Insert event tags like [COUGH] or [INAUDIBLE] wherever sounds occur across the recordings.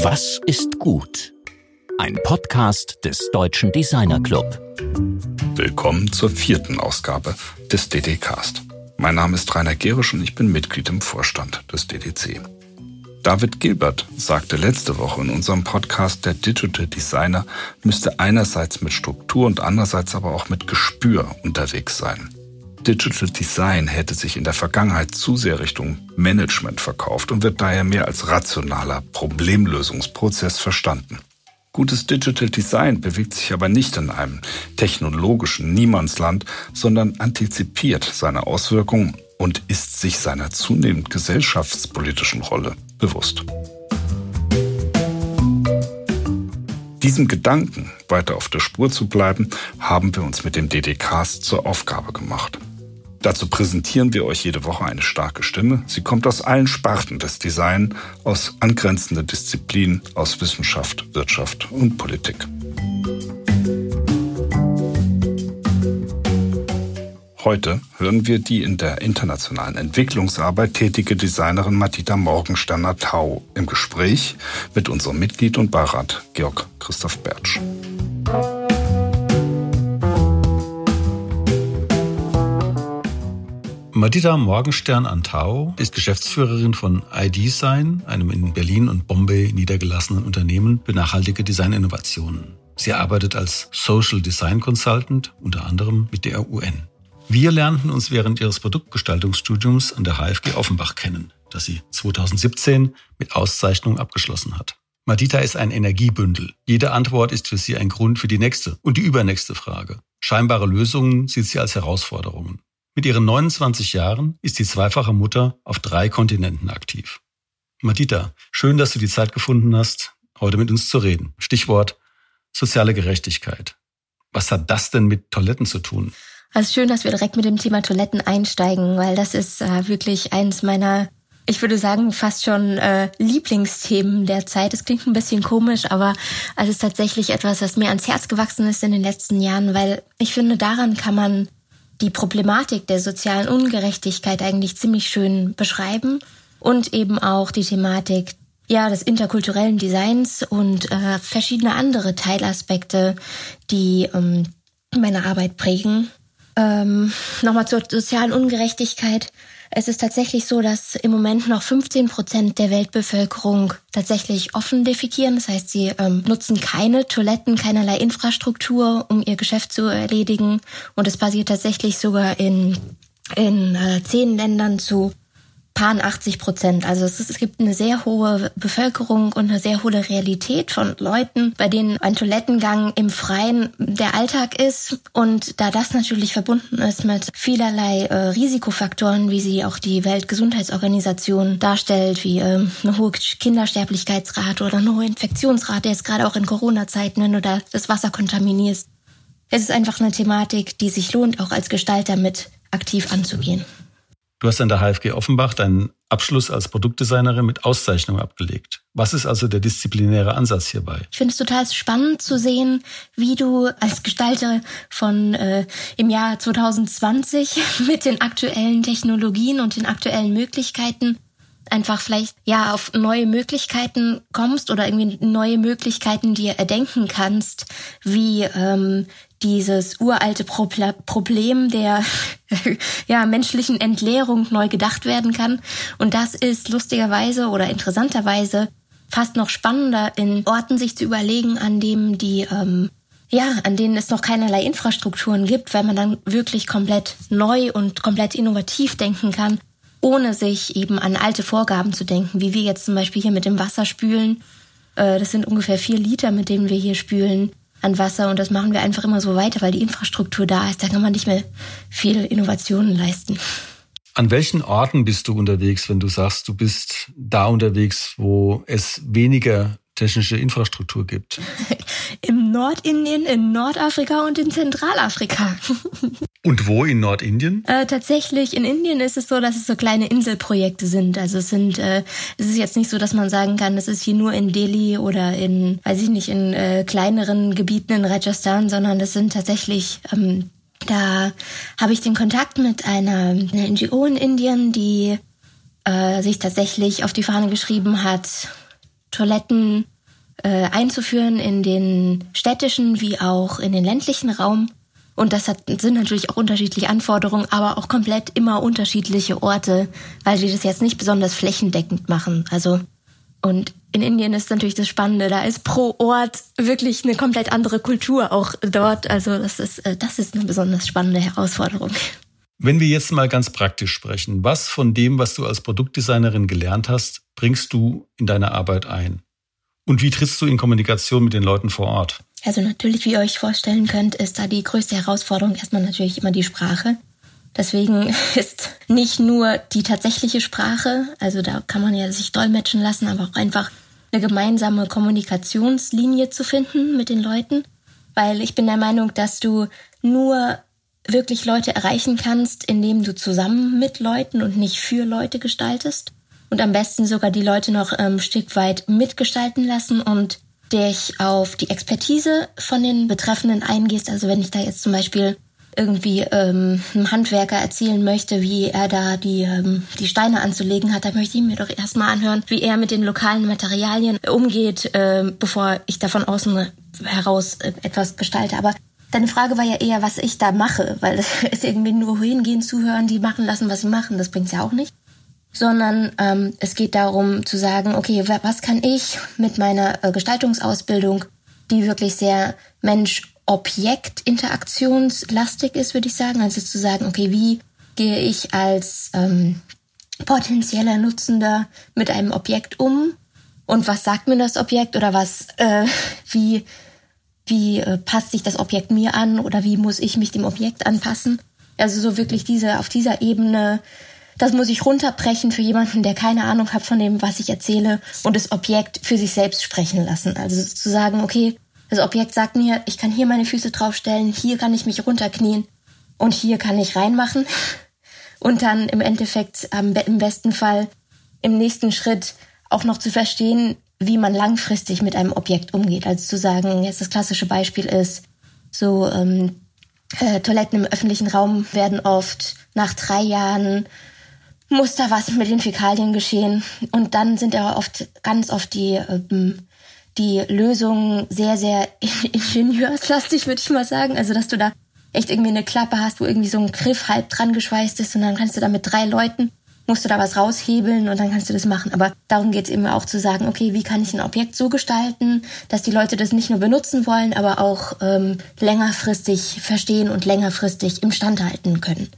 Was ist gut? Ein Podcast des Deutschen Designer Club. Willkommen zur vierten Ausgabe des DDcast. Mein Name ist Rainer Gerisch und ich bin Mitglied im Vorstand des DDC. David Gilbert sagte letzte Woche in unserem Podcast, der Digital Designer müsste einerseits mit Struktur und andererseits aber auch mit Gespür unterwegs sein. Digital Design hätte sich in der Vergangenheit zu sehr Richtung Management verkauft und wird daher mehr als rationaler Problemlösungsprozess verstanden. Gutes Digital Design bewegt sich aber nicht in einem technologischen Niemandsland, sondern antizipiert seine Auswirkungen und ist sich seiner zunehmend gesellschaftspolitischen Rolle bewusst. Diesem Gedanken, weiter auf der Spur zu bleiben, haben wir uns mit dem DDCast zur Aufgabe gemacht. Dazu präsentieren wir euch jede Woche eine starke Stimme. Sie kommt aus allen Sparten des Design, aus angrenzenden Disziplinen, aus Wissenschaft, Wirtschaft und Politik. Heute hören wir die in der internationalen Entwicklungsarbeit tätige Designerin Matita Morgensterner-Tau im Gespräch mit unserem Mitglied und Beirat Georg Christoph Bertsch. Madita Morgenstern-Antau ist Geschäftsführerin von iDesign, einem in Berlin und Bombay niedergelassenen Unternehmen für nachhaltige Designinnovationen. Sie arbeitet als Social Design Consultant, unter anderem mit der UN. Wir lernten uns während ihres Produktgestaltungsstudiums an der HFG Offenbach kennen, das sie 2017 mit Auszeichnung abgeschlossen hat. Madita ist ein Energiebündel. Jede Antwort ist für sie ein Grund für die nächste und die übernächste Frage. Scheinbare Lösungen sieht sie als Herausforderungen. Mit ihren 29 Jahren ist die zweifache Mutter auf drei Kontinenten aktiv. Madita, schön, dass du die Zeit gefunden hast, heute mit uns zu reden. Stichwort soziale Gerechtigkeit. Was hat das denn mit Toiletten zu tun? Also schön, dass wir direkt mit dem Thema Toiletten einsteigen, weil das ist äh, wirklich eins meiner, ich würde sagen, fast schon äh, Lieblingsthemen der Zeit. Es klingt ein bisschen komisch, aber es ist tatsächlich etwas, was mir ans Herz gewachsen ist in den letzten Jahren, weil ich finde, daran kann man die Problematik der sozialen Ungerechtigkeit eigentlich ziemlich schön beschreiben und eben auch die Thematik ja des interkulturellen Designs und äh, verschiedene andere Teilaspekte, die ähm, meine Arbeit prägen. Ähm, Nochmal zur sozialen Ungerechtigkeit. Es ist tatsächlich so, dass im Moment noch 15 Prozent der Weltbevölkerung tatsächlich offen defekieren. Das heißt, sie ähm, nutzen keine Toiletten, keinerlei Infrastruktur, um ihr Geschäft zu erledigen. Und es passiert tatsächlich sogar in, in äh, zehn Ländern zu paar 80 Prozent. Also es, ist, es gibt eine sehr hohe Bevölkerung und eine sehr hohe Realität von Leuten, bei denen ein Toilettengang im Freien der Alltag ist. Und da das natürlich verbunden ist mit vielerlei äh, Risikofaktoren, wie sie auch die Weltgesundheitsorganisation darstellt, wie äh, eine hohe Kindersterblichkeitsrate oder eine hohe Infektionsrate, jetzt gerade auch in Corona-Zeiten, wenn du da das Wasser kontaminierst. Es ist einfach eine Thematik, die sich lohnt, auch als Gestalter mit aktiv anzugehen. Du hast an der HFG Offenbach deinen Abschluss als Produktdesignerin mit Auszeichnung abgelegt. Was ist also der disziplinäre Ansatz hierbei? Ich finde es total spannend zu sehen, wie du als Gestalter von äh, im Jahr 2020 [LAUGHS] mit den aktuellen Technologien und den aktuellen Möglichkeiten einfach vielleicht ja auf neue Möglichkeiten kommst oder irgendwie neue Möglichkeiten dir erdenken kannst, wie ähm, dieses uralte Problem der [LAUGHS] ja, menschlichen Entleerung neu gedacht werden kann. Und das ist lustigerweise oder interessanterweise fast noch spannender in Orten sich zu überlegen, an dem die ähm, ja, an denen es noch keinerlei Infrastrukturen gibt, weil man dann wirklich komplett neu und komplett innovativ denken kann, ohne sich eben an alte Vorgaben zu denken, wie wir jetzt zum Beispiel hier mit dem Wasser spülen. Äh, das sind ungefähr vier Liter, mit denen wir hier spülen an Wasser und das machen wir einfach immer so weiter, weil die Infrastruktur da ist. Da kann man nicht mehr viel Innovationen leisten. An welchen Orten bist du unterwegs, wenn du sagst, du bist da unterwegs, wo es weniger technische Infrastruktur gibt? [LAUGHS] Im Nordindien, in Nordafrika und in Zentralafrika. [LAUGHS] Und wo in Nordindien? Äh, tatsächlich in Indien ist es so, dass es so kleine Inselprojekte sind. Also es sind, äh, es ist jetzt nicht so, dass man sagen kann, es ist hier nur in Delhi oder in, weiß ich nicht, in äh, kleineren Gebieten in Rajasthan, sondern es sind tatsächlich ähm, da habe ich den Kontakt mit einer, einer NGO in Indien, die äh, sich tatsächlich auf die Fahne geschrieben hat, Toiletten äh, einzuführen in den städtischen wie auch in den ländlichen Raum. Und das hat, sind natürlich auch unterschiedliche Anforderungen, aber auch komplett immer unterschiedliche Orte, weil die das jetzt nicht besonders flächendeckend machen. Also, und in Indien ist natürlich das Spannende, da ist pro Ort wirklich eine komplett andere Kultur auch dort. Also das ist, äh, das ist eine besonders spannende Herausforderung. Wenn wir jetzt mal ganz praktisch sprechen, was von dem, was du als Produktdesignerin gelernt hast, bringst du in deine Arbeit ein? Und wie trittst du in Kommunikation mit den Leuten vor Ort? Also natürlich, wie ihr euch vorstellen könnt, ist da die größte Herausforderung erstmal natürlich immer die Sprache. Deswegen [LAUGHS] ist nicht nur die tatsächliche Sprache, also da kann man ja sich dolmetschen lassen, aber auch einfach eine gemeinsame Kommunikationslinie zu finden mit den Leuten. Weil ich bin der Meinung, dass du nur wirklich Leute erreichen kannst, indem du zusammen mit Leuten und nicht für Leute gestaltest. Und am besten sogar die Leute noch ähm, ein Stück weit mitgestalten lassen und dich auf die Expertise von den Betreffenden eingehst. Also wenn ich da jetzt zum Beispiel irgendwie ähm, einem Handwerker erzählen möchte, wie er da die, ähm, die Steine anzulegen hat, dann möchte ich mir doch erstmal anhören, wie er mit den lokalen Materialien umgeht, äh, bevor ich da von außen heraus äh, etwas gestalte. Aber deine Frage war ja eher, was ich da mache, weil das [LAUGHS] ist irgendwie nur hingehen, zuhören, die machen lassen, was sie machen, das bringt's ja auch nicht. Sondern ähm, es geht darum zu sagen, okay, was kann ich mit meiner äh, Gestaltungsausbildung, die wirklich sehr Mensch-Objekt-interaktionslastig ist, würde ich sagen, also zu sagen, okay, wie gehe ich als ähm, potenzieller Nutzender mit einem Objekt um? Und was sagt mir das Objekt oder was, äh, [LAUGHS] wie, wie äh, passt sich das Objekt mir an oder wie muss ich mich dem Objekt anpassen? Also so wirklich diese auf dieser Ebene das muss ich runterbrechen für jemanden, der keine Ahnung hat von dem, was ich erzähle und das Objekt für sich selbst sprechen lassen. Also zu sagen, okay, das Objekt sagt mir, ich kann hier meine Füße draufstellen, hier kann ich mich runterknien und hier kann ich reinmachen. Und dann im Endeffekt im besten Fall im nächsten Schritt auch noch zu verstehen, wie man langfristig mit einem Objekt umgeht. Also zu sagen, jetzt das klassische Beispiel ist, so ähm, äh, Toiletten im öffentlichen Raum werden oft nach drei Jahren muss da was mit den Fäkalien geschehen. Und dann sind aber oft, ganz oft die, ähm, die Lösungen sehr, sehr [LAUGHS] ingenieurslastig, würde ich mal sagen. Also, dass du da echt irgendwie eine Klappe hast, wo irgendwie so ein Griff halb dran geschweißt ist und dann kannst du da mit drei Leuten, musst du da was raushebeln und dann kannst du das machen. Aber darum geht es eben auch zu sagen, okay, wie kann ich ein Objekt so gestalten, dass die Leute das nicht nur benutzen wollen, aber auch ähm, längerfristig verstehen und längerfristig im Stand halten können.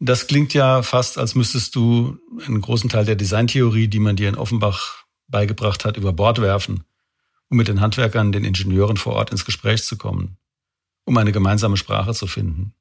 Das klingt ja fast, als müsstest du einen großen Teil der Designtheorie, die man dir in Offenbach beigebracht hat, über Bord werfen, um mit den Handwerkern, den Ingenieuren vor Ort ins Gespräch zu kommen, um eine gemeinsame Sprache zu finden.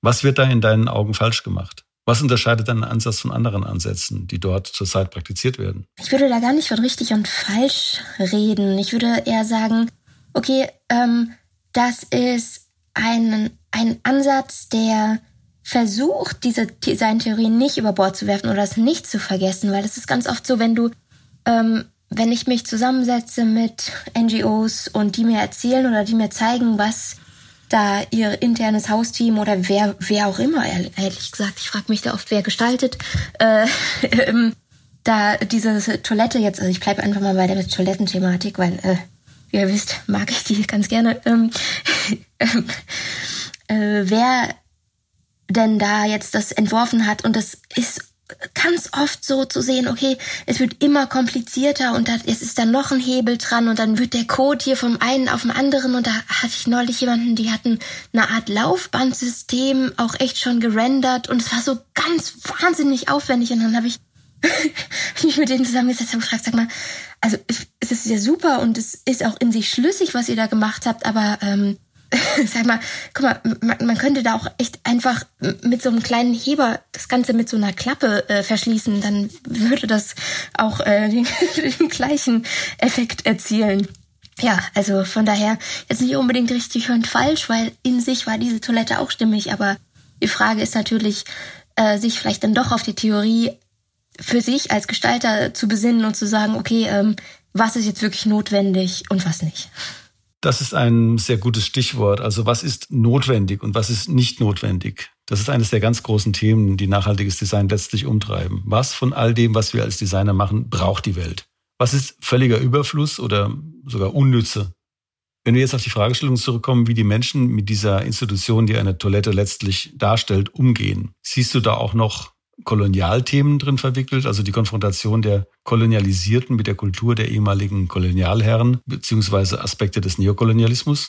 Was wird da in deinen Augen falsch gemacht? Was unterscheidet deinen Ansatz von anderen Ansätzen, die dort zurzeit praktiziert werden? Ich würde da gar nicht von richtig und falsch reden. Ich würde eher sagen, okay, ähm, das ist ein, ein Ansatz, der versucht, diese Designtheorien nicht über Bord zu werfen oder es nicht zu vergessen, weil es ist ganz oft so, wenn du, ähm, wenn ich mich zusammensetze mit NGOs und die mir erzählen oder die mir zeigen, was da ihr internes Hausteam oder wer, wer auch immer, ehrlich gesagt, ich frage mich da oft, wer gestaltet, äh, [LAUGHS] ähm, da diese Toilette jetzt, also ich bleibe einfach mal bei der Toilettenthematik, weil, äh, wie ihr wisst, mag ich die ganz gerne. Ähm, [LAUGHS] äh, wer denn da jetzt das entworfen hat. Und das ist ganz oft so zu sehen, okay, es wird immer komplizierter und da, es ist dann noch ein Hebel dran und dann wird der Code hier vom einen auf den anderen und da hatte ich neulich jemanden, die hatten eine Art Laufbandsystem auch echt schon gerendert und es war so ganz wahnsinnig aufwendig und dann habe ich [LAUGHS] mich mit denen zusammengesetzt und gefragt, sag mal, also es ist ja super und es ist auch in sich schlüssig, was ihr da gemacht habt, aber ähm, [LAUGHS] sag mal, guck mal, man, könnte da auch echt einfach mit so einem kleinen Heber das Ganze mit so einer Klappe äh, verschließen, dann würde das auch äh, [LAUGHS] den, den gleichen Effekt erzielen. Ja, also von daher jetzt nicht unbedingt richtig und falsch, weil in sich war diese Toilette auch stimmig, aber die Frage ist natürlich, äh, sich vielleicht dann doch auf die Theorie für sich als Gestalter zu besinnen und zu sagen, okay, ähm, was ist jetzt wirklich notwendig und was nicht. Das ist ein sehr gutes Stichwort. Also was ist notwendig und was ist nicht notwendig? Das ist eines der ganz großen Themen, die nachhaltiges Design letztlich umtreiben. Was von all dem, was wir als Designer machen, braucht die Welt? Was ist völliger Überfluss oder sogar Unnütze? Wenn wir jetzt auf die Fragestellung zurückkommen, wie die Menschen mit dieser Institution, die eine Toilette letztlich darstellt, umgehen, siehst du da auch noch Kolonialthemen drin verwickelt, also die Konfrontation der Kolonialisierten mit der Kultur der ehemaligen Kolonialherren beziehungsweise Aspekte des Neokolonialismus?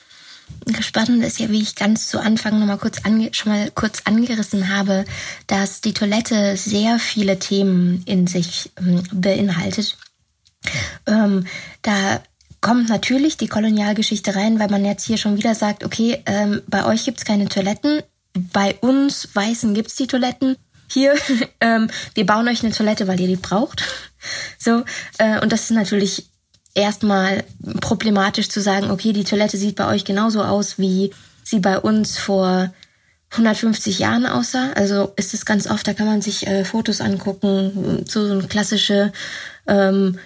Spannend ist ja, wie ich ganz zu Anfang noch mal kurz schon mal kurz angerissen habe, dass die Toilette sehr viele Themen in sich ähm, beinhaltet. Ähm, da kommt natürlich die Kolonialgeschichte rein, weil man jetzt hier schon wieder sagt, okay, ähm, bei euch gibt's keine Toiletten, bei uns Weißen gibt's die Toiletten. Hier, [LAUGHS] ähm, wir bauen euch eine Toilette, weil ihr die braucht. So, äh, und das ist natürlich erstmal problematisch zu sagen, okay, die Toilette sieht bei euch genauso aus, wie sie bei uns vor 150 Jahren aussah. Also ist es ganz oft, da kann man sich äh, Fotos angucken, so, so eine klassische ähm,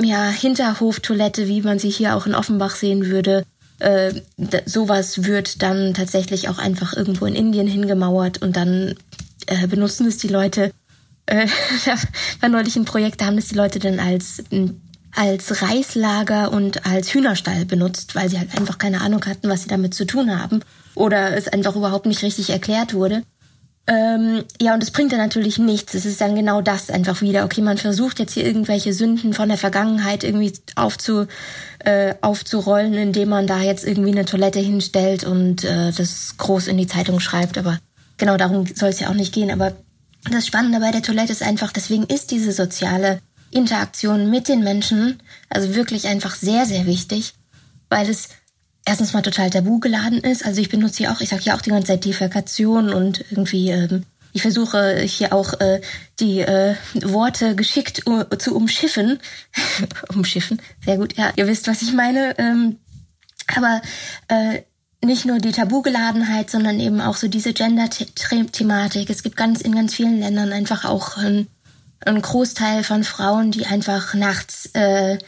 ja, Hinterhoftoilette, wie man sie hier auch in Offenbach sehen würde. Äh, sowas wird dann tatsächlich auch einfach irgendwo in Indien hingemauert und dann äh, benutzen es die Leute. Äh, [LAUGHS] war neulich ein Projekt, haben es die Leute dann als als Reislager und als Hühnerstall benutzt, weil sie halt einfach keine Ahnung hatten, was sie damit zu tun haben oder es einfach überhaupt nicht richtig erklärt wurde. Ähm, ja, und es bringt dann natürlich nichts. Es ist dann genau das einfach wieder. Okay, man versucht jetzt hier irgendwelche Sünden von der Vergangenheit irgendwie aufzu, äh, aufzurollen, indem man da jetzt irgendwie eine Toilette hinstellt und äh, das groß in die Zeitung schreibt. Aber genau darum soll es ja auch nicht gehen. Aber das Spannende bei der Toilette ist einfach, deswegen ist diese soziale Interaktion mit den Menschen, also wirklich einfach sehr, sehr wichtig, weil es erstens mal total tabu geladen ist. Also ich benutze hier auch, ich sage hier auch die ganze Zeit Defekation und irgendwie, ähm, ich versuche hier auch äh, die äh, Worte geschickt uh, zu umschiffen. [LAUGHS] umschiffen, sehr gut, ja, ihr wisst, was ich meine. Ähm, aber äh, nicht nur die Tabugeladenheit, sondern eben auch so diese Gender-Thematik. Es gibt ganz in ganz vielen Ländern einfach auch ähm, ein Großteil von Frauen, die einfach nachts äh,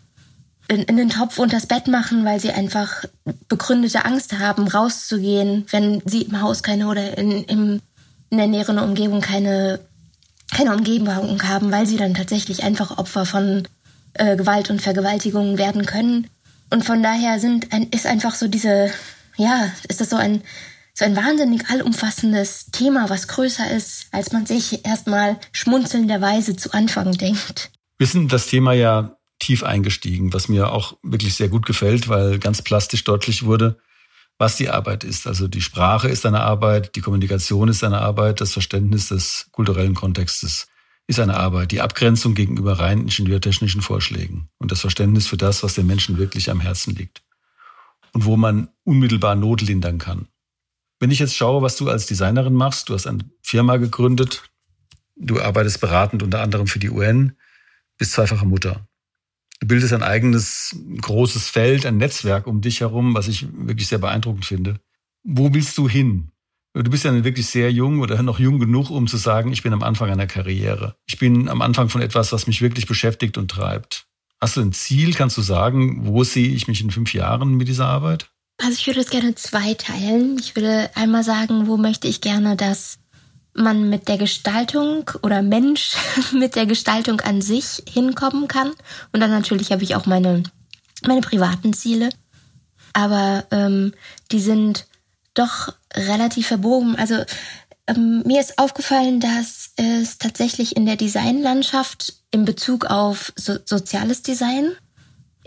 in, in den Topf unters Bett machen, weil sie einfach begründete Angst haben, rauszugehen, wenn sie im Haus keine oder in, im, in der näheren Umgebung keine, keine Umgebung haben, weil sie dann tatsächlich einfach Opfer von äh, Gewalt und Vergewaltigungen werden können. Und von daher sind ist einfach so diese, ja, ist das so ein so ein wahnsinnig allumfassendes Thema, was größer ist, als man sich erstmal schmunzelnderweise zu Anfang denkt. Wir sind das Thema ja tief eingestiegen, was mir auch wirklich sehr gut gefällt, weil ganz plastisch deutlich wurde, was die Arbeit ist. Also die Sprache ist eine Arbeit, die Kommunikation ist eine Arbeit, das Verständnis des kulturellen Kontextes ist eine Arbeit, die Abgrenzung gegenüber rein ingenieurtechnischen Vorschlägen und das Verständnis für das, was den Menschen wirklich am Herzen liegt und wo man unmittelbar Not lindern kann. Wenn ich jetzt schaue, was du als Designerin machst, du hast eine Firma gegründet, du arbeitest beratend unter anderem für die UN, bist zweifache Mutter. Du bildest ein eigenes großes Feld, ein Netzwerk um dich herum, was ich wirklich sehr beeindruckend finde. Wo willst du hin? Du bist ja wirklich sehr jung oder noch jung genug, um zu sagen, ich bin am Anfang einer Karriere. Ich bin am Anfang von etwas, was mich wirklich beschäftigt und treibt. Hast du ein Ziel? Kannst du sagen, wo sehe ich mich in fünf Jahren mit dieser Arbeit? Also ich würde es gerne zweiteilen. Ich würde einmal sagen, wo möchte ich gerne, dass man mit der Gestaltung oder Mensch [LAUGHS] mit der Gestaltung an sich hinkommen kann. Und dann natürlich habe ich auch meine, meine privaten Ziele. Aber ähm, die sind doch relativ verbogen. Also ähm, mir ist aufgefallen, dass es tatsächlich in der Designlandschaft in Bezug auf so soziales Design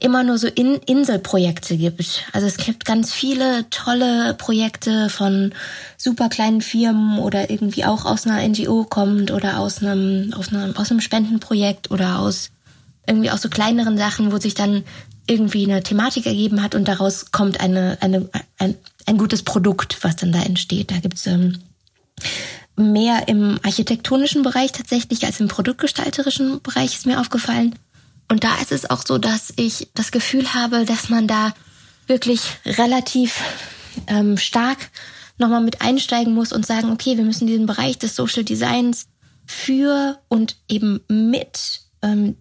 immer nur so in Inselprojekte gibt. Also es gibt ganz viele tolle Projekte von super kleinen Firmen oder irgendwie auch aus einer NGO kommt oder aus einem, aus einem, aus einem Spendenprojekt oder aus irgendwie auch so kleineren Sachen, wo sich dann irgendwie eine Thematik ergeben hat und daraus kommt eine, eine, ein, ein gutes Produkt, was dann da entsteht. Da gibt's ähm, mehr im architektonischen Bereich tatsächlich als im produktgestalterischen Bereich ist mir aufgefallen. Und da ist es auch so, dass ich das Gefühl habe, dass man da wirklich relativ ähm, stark nochmal mit einsteigen muss und sagen, okay, wir müssen diesen Bereich des Social Designs für und eben mit ähm,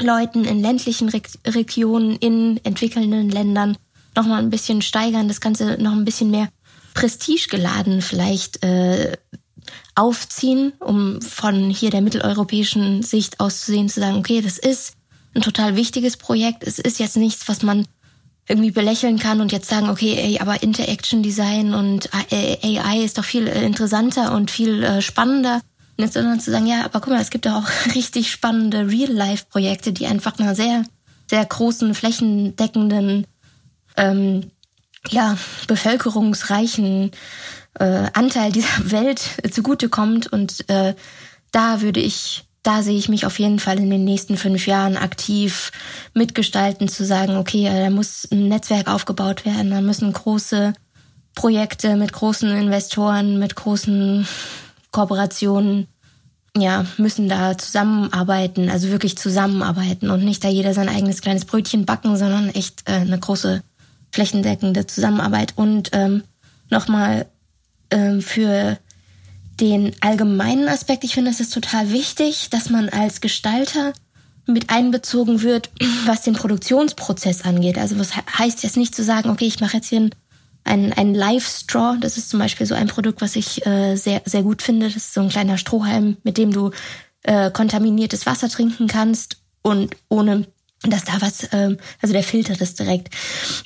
Leuten in ländlichen Re Regionen, in entwickelnden Ländern nochmal ein bisschen steigern, das Ganze noch ein bisschen mehr prestigegeladen vielleicht äh, aufziehen, um von hier der mitteleuropäischen Sicht aus zu sehen, zu sagen, okay, das ist ein total wichtiges Projekt. Es ist jetzt nichts, was man irgendwie belächeln kann und jetzt sagen, okay, ey, aber Interaction Design und AI ist doch viel interessanter und viel äh, spannender. Sondern zu sagen, ja, aber guck mal, es gibt doch auch [LAUGHS] richtig spannende Real-Life-Projekte, die einfach einer sehr, sehr großen, flächendeckenden, ähm, ja, bevölkerungsreichen äh, Anteil dieser [LAUGHS] Welt zugutekommt. Und äh, da würde ich da sehe ich mich auf jeden Fall in den nächsten fünf Jahren aktiv mitgestalten, zu sagen, okay, da muss ein Netzwerk aufgebaut werden, da müssen große Projekte mit großen Investoren, mit großen Kooperationen, ja, müssen da zusammenarbeiten, also wirklich zusammenarbeiten und nicht da jeder sein eigenes kleines Brötchen backen, sondern echt äh, eine große flächendeckende Zusammenarbeit. Und ähm, nochmal ähm, für den allgemeinen Aspekt. Ich finde, es ist total wichtig, dass man als Gestalter mit einbezogen wird, was den Produktionsprozess angeht. Also was heißt jetzt nicht zu sagen, okay, ich mache jetzt hier ein, ein Live-Straw. Das ist zum Beispiel so ein Produkt, was ich äh, sehr, sehr gut finde. Das ist so ein kleiner Strohhalm, mit dem du äh, kontaminiertes Wasser trinken kannst und ohne dass da was, ähm, also der filtert es direkt,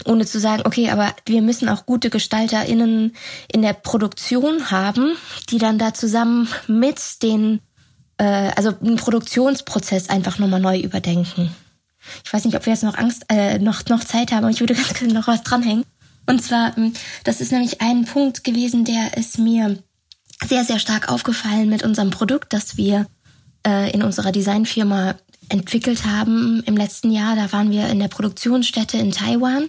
ohne zu sagen, okay, aber wir müssen auch gute GestalterInnen in der Produktion haben, die dann da zusammen mit den, äh, also einen Produktionsprozess einfach nochmal neu überdenken. Ich weiß nicht, ob wir jetzt noch Angst, äh, noch, noch Zeit haben, aber ich würde [LAUGHS] ganz gerne noch was dranhängen. Und zwar, ähm, das ist nämlich ein Punkt gewesen, der ist mir sehr, sehr stark aufgefallen mit unserem Produkt, das wir äh, in unserer Designfirma entwickelt haben im letzten Jahr. Da waren wir in der Produktionsstätte in Taiwan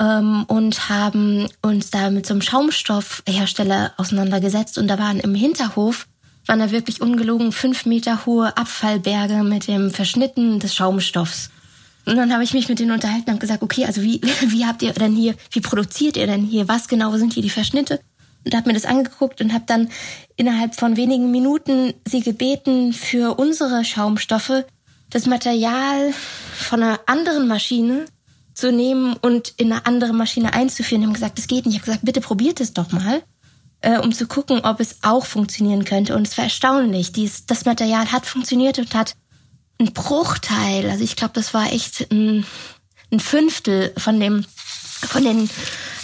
ähm, und haben uns da mit so einem Schaumstoffhersteller auseinandergesetzt. Und da waren im Hinterhof, waren da wirklich ungelogen fünf Meter hohe Abfallberge mit dem Verschnitten des Schaumstoffs. Und dann habe ich mich mit denen unterhalten und gesagt, okay, also wie, [LAUGHS] wie habt ihr denn hier, wie produziert ihr denn hier? Was genau sind hier die Verschnitte? Und habe mir das angeguckt und habe dann innerhalb von wenigen Minuten sie gebeten, für unsere Schaumstoffe das Material von einer anderen Maschine zu nehmen und in eine andere Maschine einzuführen. Die haben gesagt, das geht nicht. Ich habe gesagt, bitte probiert es doch mal, äh, um zu gucken, ob es auch funktionieren könnte. Und es war erstaunlich. Dies, das Material hat funktioniert und hat ein Bruchteil, also ich glaube, das war echt ein, ein Fünftel von dem von den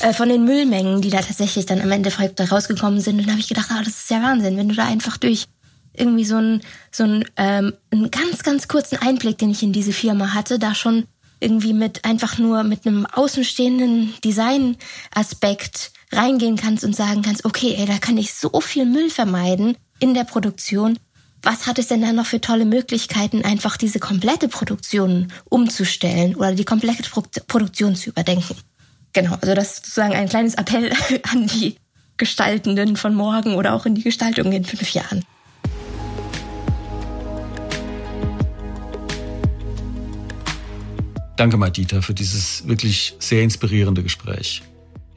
äh, von den Müllmengen, die da tatsächlich dann am Ende rausgekommen sind. Und dann habe ich gedacht, ah, das ist ja Wahnsinn, wenn du da einfach durch irgendwie so ein so ein ähm, einen ganz ganz kurzen Einblick, den ich in diese Firma hatte, da schon irgendwie mit einfach nur mit einem außenstehenden Design-Aspekt reingehen kannst und sagen kannst, okay, ey, da kann ich so viel Müll vermeiden in der Produktion. Was hat es denn da noch für tolle Möglichkeiten, einfach diese komplette Produktion umzustellen oder die komplette Produktion zu überdenken? Genau, also das ist sozusagen ein kleines Appell [LAUGHS] an die Gestaltenden von morgen oder auch in die Gestaltung in fünf Jahren. Danke, Madita, für dieses wirklich sehr inspirierende Gespräch.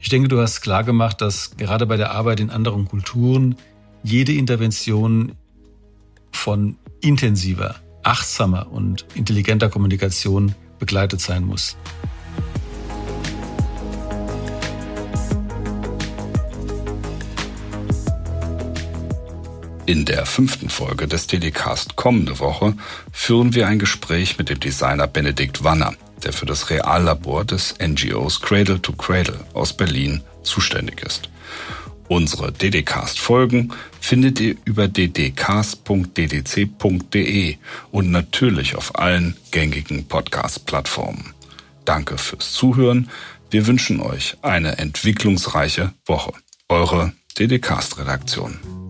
Ich denke, du hast klar gemacht, dass gerade bei der Arbeit in anderen Kulturen jede Intervention von intensiver, achtsamer und intelligenter Kommunikation begleitet sein muss. In der fünften Folge des Telecast kommende Woche führen wir ein Gespräch mit dem Designer Benedikt Wanner der für das Reallabor des NGOs Cradle to Cradle aus Berlin zuständig ist. Unsere DDcast-Folgen findet ihr über ddcast.ddc.de und natürlich auf allen gängigen Podcast-Plattformen. Danke fürs Zuhören. Wir wünschen euch eine entwicklungsreiche Woche. Eure DDcast-Redaktion.